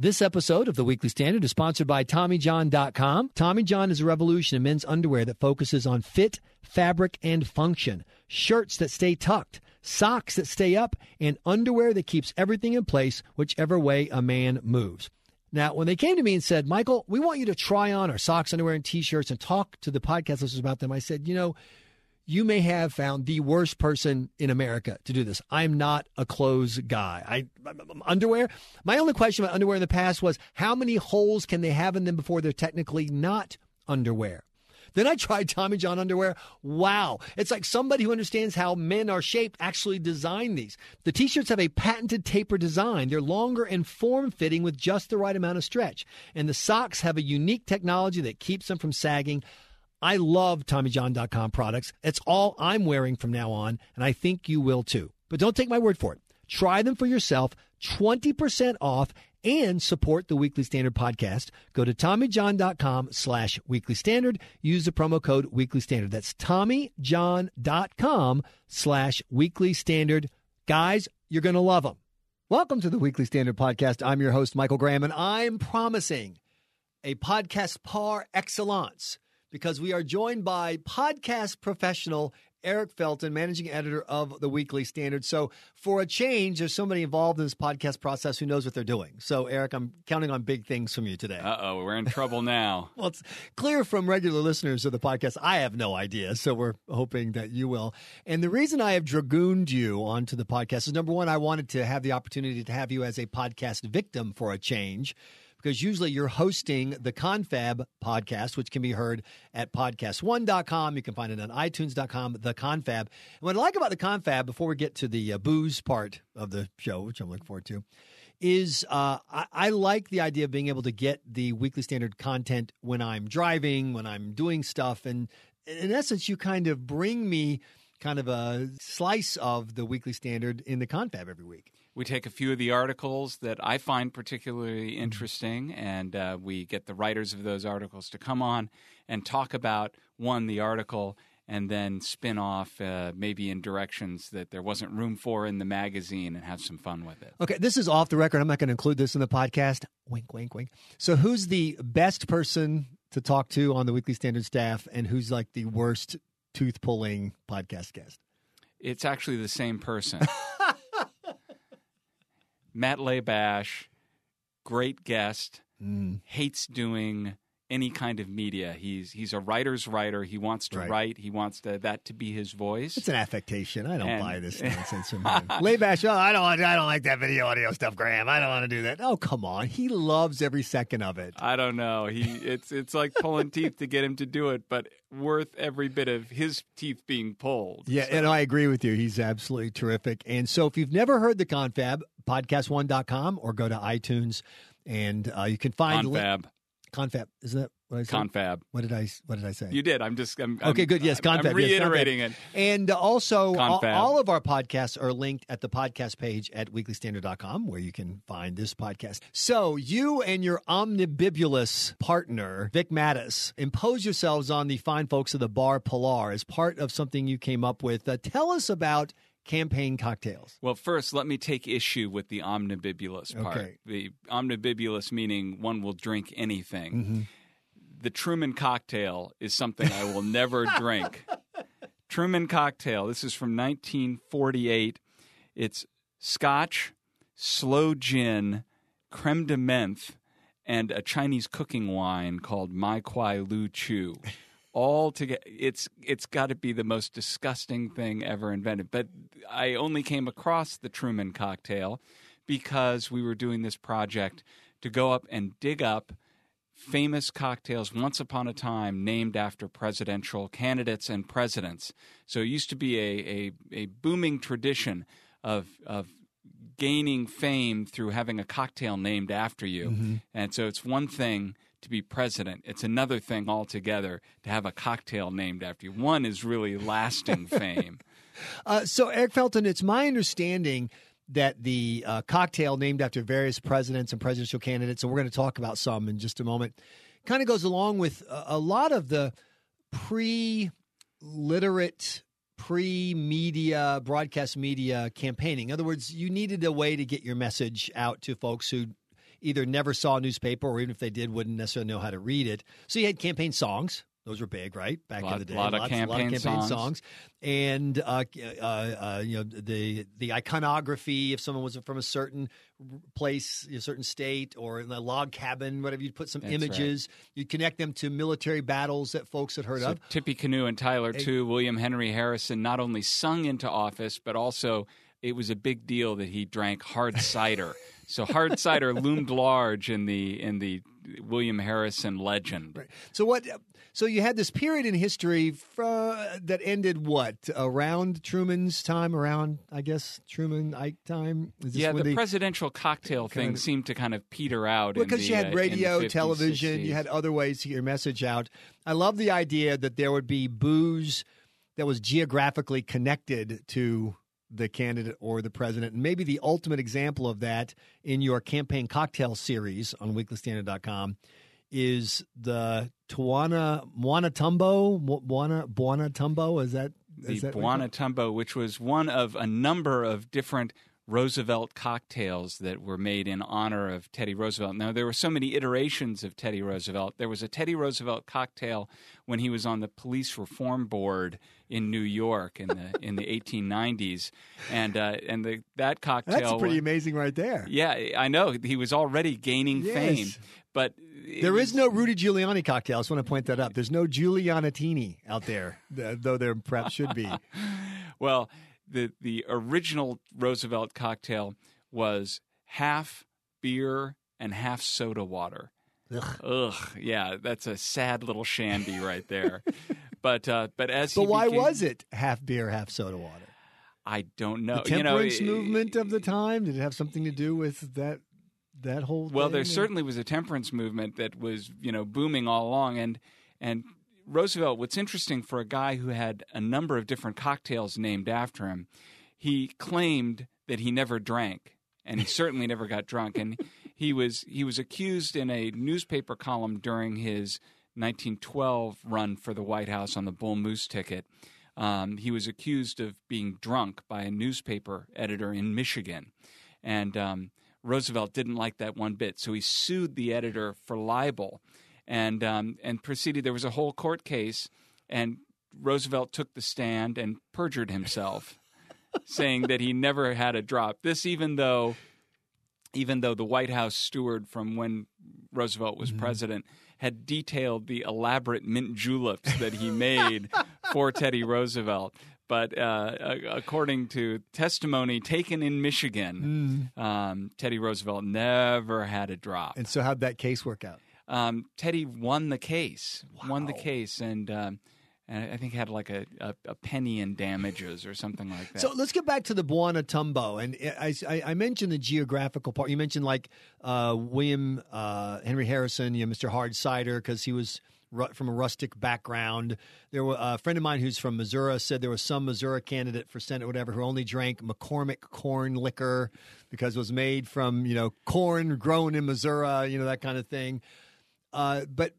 This episode of the Weekly Standard is sponsored by TommyJohn.com. Tommy John is a revolution in men's underwear that focuses on fit, fabric, and function. Shirts that stay tucked, socks that stay up, and underwear that keeps everything in place whichever way a man moves. Now, when they came to me and said, Michael, we want you to try on our socks, underwear, and t shirts and talk to the podcast listeners about them, I said, you know, you may have found the worst person in America to do this. I'm not a clothes guy. I underwear. My only question about underwear in the past was how many holes can they have in them before they're technically not underwear? Then I tried Tommy John underwear. Wow. It's like somebody who understands how men are shaped actually designed these. The t shirts have a patented taper design. They're longer and form fitting with just the right amount of stretch. And the socks have a unique technology that keeps them from sagging. I love TommyJohn.com products. It's all I'm wearing from now on, and I think you will too. But don't take my word for it. Try them for yourself, 20% off, and support the Weekly Standard podcast. Go to TommyJohn.com slash Weekly Standard. Use the promo code Weekly Standard. That's TommyJohn.com slash Weekly Standard. Guys, you're going to love them. Welcome to the Weekly Standard podcast. I'm your host, Michael Graham, and I'm promising a podcast par excellence because we are joined by podcast professional Eric Felten, managing editor of the Weekly Standard. So, for a change, there's somebody involved in this podcast process who knows what they're doing. So, Eric, I'm counting on big things from you today. Uh oh, we're in trouble now. well, it's clear from regular listeners of the podcast, I have no idea. So, we're hoping that you will. And the reason I have dragooned you onto the podcast is number one, I wanted to have the opportunity to have you as a podcast victim for a change because usually you're hosting the Confab podcast, which can be heard at podcast1.com. You can find it on iTunes.com, the Confab. And what I like about the Confab, before we get to the uh, booze part of the show, which I'm looking forward to, is uh, I, I, like the idea of being able to get the weekly standard content when I'm driving, when I'm doing stuff. And in essence, you kind of bring me kind of a slice of the weekly standard in the confab every week. We take a few of the articles that I find particularly mm-hmm. interesting, and uh, we get the writers of those articles to come on and talk about one, the article, and then spin off uh, maybe in directions that there wasn't room for in the magazine and have some fun with it. Okay, this is off the record. I'm not going to include this in the podcast. Wink, wink, wink. So, who's the best person to talk to on the Weekly Standard staff, and who's like the worst tooth pulling podcast guest? It's actually the same person. Matt Labash, great guest, mm. hates doing any kind of media. He's he's a writer's writer. He wants to right. write. He wants to, that to be his voice. It's an affectation. I don't and, buy this nonsense from him. Labash, oh, I don't I don't like that video audio stuff, Graham. I don't want to do that. Oh, come on. He loves every second of it. I don't know. He it's it's like pulling teeth to get him to do it, but worth every bit of his teeth being pulled. Yeah, so. and I agree with you. He's absolutely terrific. And so if you've never heard the confab, podcast1.com or go to iTunes and uh, you can find confab. Li- confab. Isn't that what I said? Confab. What did I What did I say? You did. I'm just. I'm, okay. Good. Yes. Confab. I'm reiterating yes, confab. it. And also, all, all, of our podcasts are linked at the podcast page at weeklystandard.com, where you can find this podcast. So you and your omnibibulous partner Vic Matus impose yourselves on the fine folks of the Bar Pilar as part of something you came up with. Uh, tell us about campaign cocktails? Well, first, let me take issue with the omnibibulous part. Okay. The omnibibulous meaning one will drink anything. Mm-hmm. The Truman cocktail is something I will never drink. Truman cocktail. This is from 1948. It's scotch, sloe gin, creme de menthe, and a Chinese cooking wine called Mai Kwai Lu Chu all together. It's it's got to be the most disgusting thing ever invented. But I only came across the Truman cocktail because we were doing this project to go up and dig up famous cocktails once upon a time named after presidential candidates and presidents. So it used to be a, a, a booming tradition of, of gaining fame through having a cocktail named after you. Mm-hmm. And so it's one thing to be president. It's another thing altogether to have a cocktail named after you. One is really lasting fame. Uh, so, Eric Felten, it's my understanding that the uh, cocktail named after various presidents and presidential candidates, and we're going to talk about some in just a moment, kind of goes along with a, a lot of the pre literate pre media, broadcast media campaigning. In other words, you needed a way to get your message out to folks who either never saw a newspaper or even if they did, wouldn't necessarily know how to read it. So you had campaign songs. Those were big, right? Back lot, in the day, a lot, Lots, of campaign, lot of campaign songs. songs. and uh, uh, uh, you know the the iconography. If someone was from a certain place, a certain state, or in a log cabin, whatever, you'd put some That's images. Right. You'd connect them to military battles that folks had heard so of. Tippecanoe and Tyler too. William Henry Harrison not only sung into office, but also it was a big deal that he drank hard cider. so hard cider loomed large in the in the William Harrison legend. Right. So what? So you had this period in history that ended what around Truman's time, around I guess Truman Ike time. yeah, the presidential cocktail thing of, seemed to kind of peter out because the, uh, you had radio, 50s, television, 60s. you had other ways to get your message out. I love the idea that there would be booze that was geographically connected to the candidate or the president. And maybe the ultimate example of that in your campaign cocktail series on weeklystandard.com is the Tuana Moana Tumbo. Bwana Bwana Tumbo. Is that is the Bwana Tumbo, which was one of a number of different Roosevelt cocktails that were made in honor of Teddy Roosevelt. Now, there were so many iterations of Teddy Roosevelt. There was a Teddy Roosevelt cocktail when he was on the police reform board in New York in the in the 1890s, and uh, and the, that cocktail. That's pretty amazing, right there. Yeah, I know he was already gaining yes. fame, but there was, is no Rudy Giuliani cocktail. I just want to point that up. There's no Giulianatini out there, though there perhaps should be. well the the original Roosevelt cocktail was half beer and half soda water. Ugh. Ugh. Yeah, that's a sad little shandy right there. but uh, but as but why became, was it half beer, half soda water? I don't know. The temperance you know, movement of the time did it have something to do with that? That whole well, thing? there certainly was a temperance movement that was you know booming all along, and and Roosevelt, what's interesting for a guy who had a number of different cocktails named after him, he claimed that he never drank, and he certainly never got drunk. And he was he was accused in a newspaper column during his 1912 run for the White House on the Bull Moose ticket. Um, he was accused of being drunk by a newspaper editor in Michigan, and um, Roosevelt didn't like that one bit, so he sued the editor for libel and um, and proceeded. There was a whole court case, and Roosevelt took the stand and perjured himself, saying that he never had a drop. This, even though, even though the White House steward from when Roosevelt was mm-hmm. president had detailed the elaborate mint juleps that he made for Teddy Roosevelt. But uh, according to testimony taken in Michigan, mm. um, Teddy Roosevelt never had a drop. And so, how'd that case work out? Um, Teddy won the case, wow. won the case, and um, and I think had like a, a, a, penny in damages or something like that. So let's get back to the Bwana Tumbo, and I, I, I mentioned the geographical part. You mentioned like uh, William uh, Henry Harrison, you know, Mr. Hard Cider, because he was from a rustic background. There were a friend of mine who's from Missouri said there was some Missouri candidate for Senate, whatever, who only drank McCormick corn liquor because it was made from you know corn grown in Missouri, you know that kind of thing. Uh, but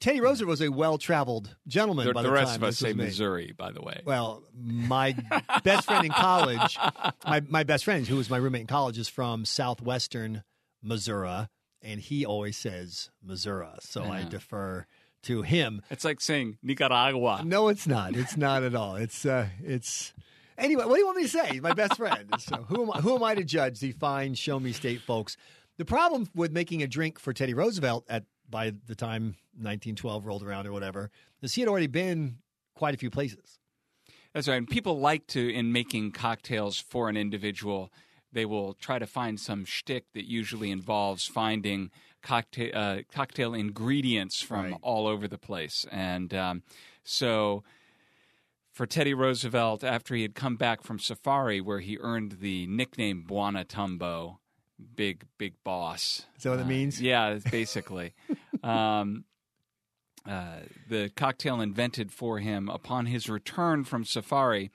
Teddy Roosevelt was a well-traveled gentleman. The, by the, the rest of us say Missouri, by the way. Well, my best friend in college, my my best friend who was my roommate in college, is from southwestern Missouri, and he always says Missouri, so I defer to him. It's like saying Nicaragua. No, it's not. It's not at all. It's uh, it's. Anyway, what do you want me to say? My best friend. So who am I, who am I to judge the fine show me state folks? The problem with making a drink for Teddy Roosevelt at by the time 1912 rolled around or whatever, is he had already been quite a few places. That's right. And people like to, in making cocktails for an individual, they will try to find some shtick that usually involves finding cocktail uh, cocktail ingredients from right. all over the place. And um, so, for Teddy Roosevelt, after he had come back from safari, where he earned the nickname Bwana Tumbo, big big boss. Is that what uh, it means? Yeah, basically. um, uh, the cocktail invented for him upon his return from safari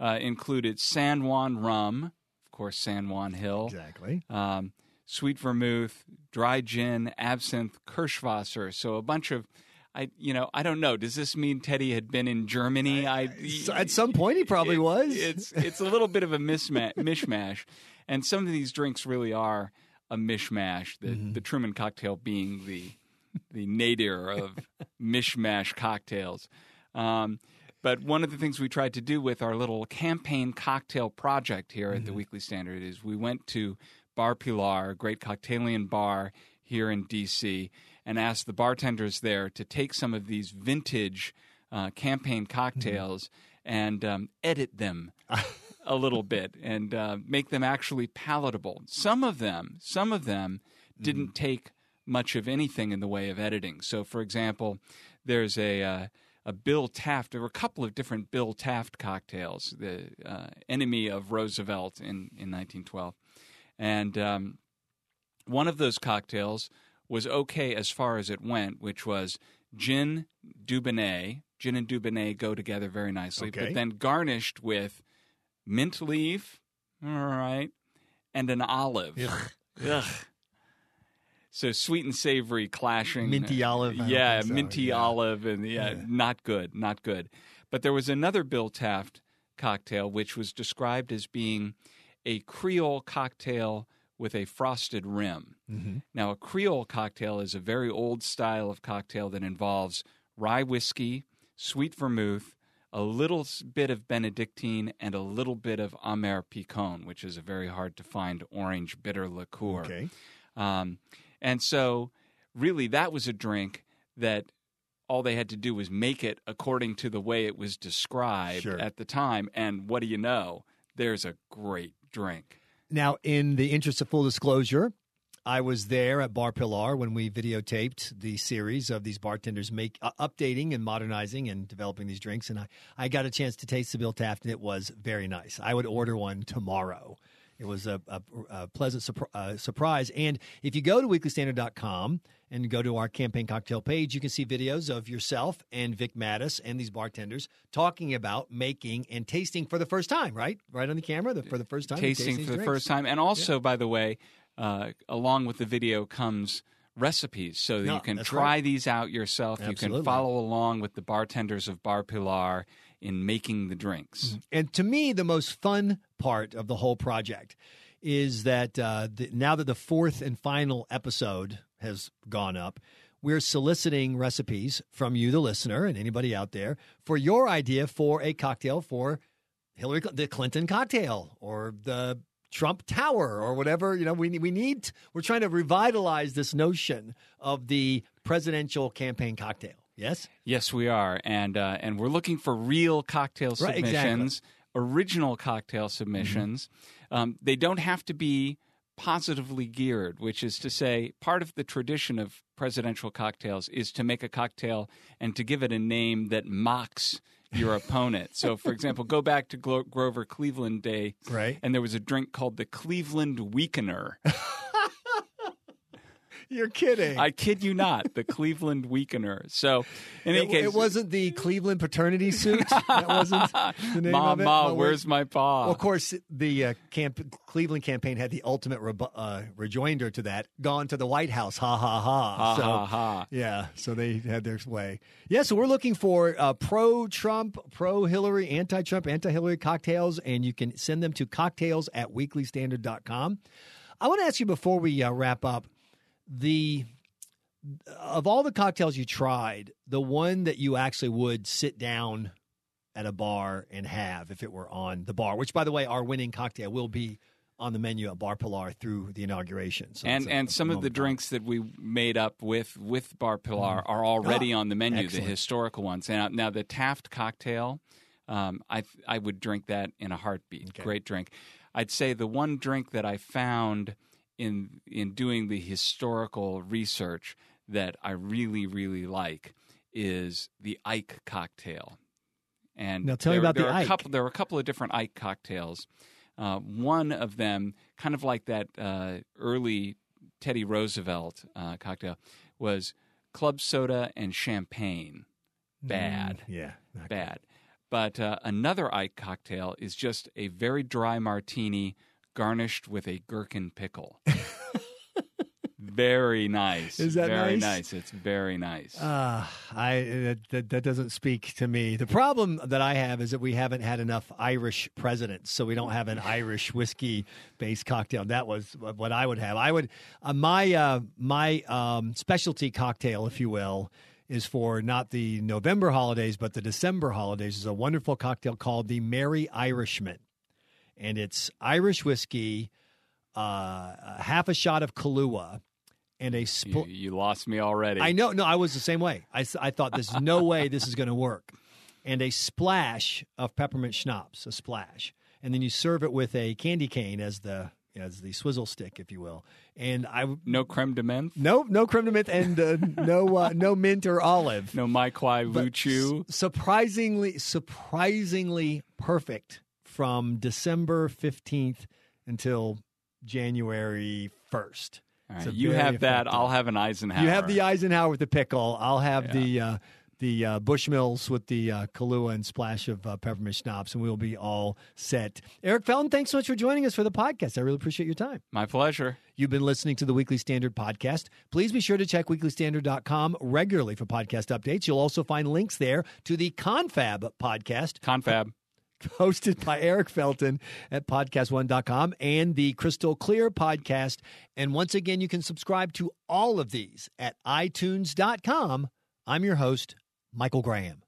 uh, included San Juan rum, of course, San Juan Hill, exactly. Um, sweet vermouth, dry gin, absinthe, Kirschwasser. So a bunch of I you know I don't know. Does this mean Teddy had been in Germany? I, at some point he probably it, was. It's it's a little bit of a mismatch, mishmash, and some of these drinks really are a mishmash. The mm-hmm. the Truman cocktail being the the nadir of mishmash cocktails. Um, but one of the things we tried to do with our little campaign cocktail project here at mm-hmm. the Weekly Standard is we went to Bar Pilar, a great cocktailian bar here in D.C., and asked the bartenders there to take some of these vintage uh, campaign cocktails mm-hmm. and um, edit them a little bit and uh, make them actually palatable. Some of them, some of them didn't mm-hmm. take much of anything in the way of editing. So, for example, there's a uh, a Bill Taft. There were a couple of different Bill Taft cocktails, the uh, enemy of Roosevelt in in 1912, and um, one of those cocktails was okay as far as it went, which was gin Dubonnet. Gin and Dubonnet go together very nicely, okay. but then garnished with mint leaf, all right, and an olive. Ugh. Ugh. So sweet and savory clashing. Minty olive. Yeah, so. minty yeah. olive, and yeah, yeah, not good, not good. But there was another Bill Taft cocktail which was described as being a Creole cocktail with a frosted rim. Mm-hmm. Now, a Creole cocktail is a very old style of cocktail that involves rye whiskey, sweet vermouth, a little bit of Benedictine, and a little bit of Amer Picon, which is a very hard to find orange bitter liqueur. Okay. Um, and so, really, that was a drink that all they had to do was make it according to the way it was described sure. at the time. And what do you know? There's a great drink. Now, in the interest of full disclosure, I was there at Bar Pilar when we videotaped the series of these bartenders make uh, updating and modernizing and developing these drinks, and I, I got a chance to taste the Bill Taft, and it was very nice. I would order one tomorrow. It was a, a, a pleasant uh, surprise. And if you go to weeklystandard.com and go to our campaign cocktail page, you can see videos of yourself and Vic Matus and these bartenders talking about making and tasting for the first time, right? Right on the camera the, for the first time. Tasting for the drinks. first time. And also, yeah. by the way, uh, along with the video comes recipes so no, you can try right. these out yourself. Absolutely. You can follow along with the bartenders of Bar Pilar in making the drinks. Mm-hmm. And to me, the most fun part of the whole project is that uh, the, now that the fourth and final episode has gone up, we're soliciting recipes from you, the listener, and anybody out there for your idea for a cocktail for Hillary, the Clinton cocktail, or the Trump Tower, or whatever. You know, we we need. We're trying to revitalize this notion of the presidential campaign cocktail. Yes. Yes, we are, and uh, and we're looking for real cocktail right, submissions, exactly. original cocktail submissions. Mm-hmm. Um, they don't have to be positively geared, which is to say, part of the tradition of presidential cocktails is to make a cocktail and to give it a name that mocks your opponent. So, for example, go back to Grover Cleveland Day, right? And there was a drink called the Cleveland Weakener. You're kidding. I kid you not. The Cleveland Weakener. So, in any it, case, it wasn't the Cleveland paternity suit. that wasn't the name Ma, of it. Ma, where's my paw? Well, of course, the uh, camp- Cleveland campaign had the ultimate re- uh, rejoinder to that. Gone to the White House. Ha ha ha. Ha so, ha ha. Yeah. So they had their way. Yeah. So we're looking for uh, pro-Trump, pro-Hillary, anti-Trump, anti-Hillary cocktails, and you can send them to cocktails at weeklystandard.com. I want to ask you before we uh, wrap up the of all the cocktails you tried, the one that you actually would sit down at a bar and have if it were on the bar, which by the way, our winning cocktail will be on the menu at Bar Pilar through the inauguration. So and and some of the drinks that we made up with with Bar Pilar mm. are already oh, on the menu, excellent. the historical ones. And now the Taft cocktail, um, I I would drink that in a heartbeat. Okay. Great drink. I'd say the one drink that I found in in doing the historical research that I really really like is the Ike cocktail. And now tell there, me about there the are Ike. A couple, there were a couple of different Ike cocktails. Uh, one of them, kind of like that uh, early Teddy Roosevelt uh, cocktail, was club soda and champagne. Bad. Mm, yeah. Bad. But uh, another Ike cocktail is just a very dry martini garnished with a gherkin pickle. very nice. Is that very nice? nice? It's very nice. Uh, I that, that doesn't speak to me. The problem that I have is that we haven't had enough Irish presidents, so we don't have an Irish whiskey based cocktail. That was what I would have. I would uh, my uh, my um, specialty cocktail, if you will, is for not the November holidays but the December holidays. Is a wonderful cocktail called the Merry Irishman, and it's Irish whiskey, uh, half a shot of Kahlua and a you, you lost me already. I know. No, I was the same way. I, I thought there's no way this is going to work. And a splash of peppermint schnapps, a splash, and then you serve it with a candy cane as the as the swizzle stick, if you will. And I No creme de menthe. no no creme de menthe and uh, no uh, no mint or olive. No mai kwai But vuchu. s- surprisingly surprisingly perfect from December fifteenth until January first. Right, a you have that. I'll have an Eisenhower. You have the Eisenhower with the pickle. I'll have Yeah. the uh, the uh, Bushmills with the uh, Kahlua and splash of uh, peppermint schnapps, and we'll be all set. Eric Felten, thanks so much for joining us for the podcast. I really appreciate your time. My pleasure. You've been listening to the Weekly Standard podcast. Please be sure to check weeklystandard.com regularly for podcast updates. You'll also find links there to the Confab podcast Confab. hosted by Eric Felten at podcast1.com and the Crystal Clear podcast. And once again, you can subscribe to all of these at itunes.com. I'm your host, Michael Graham.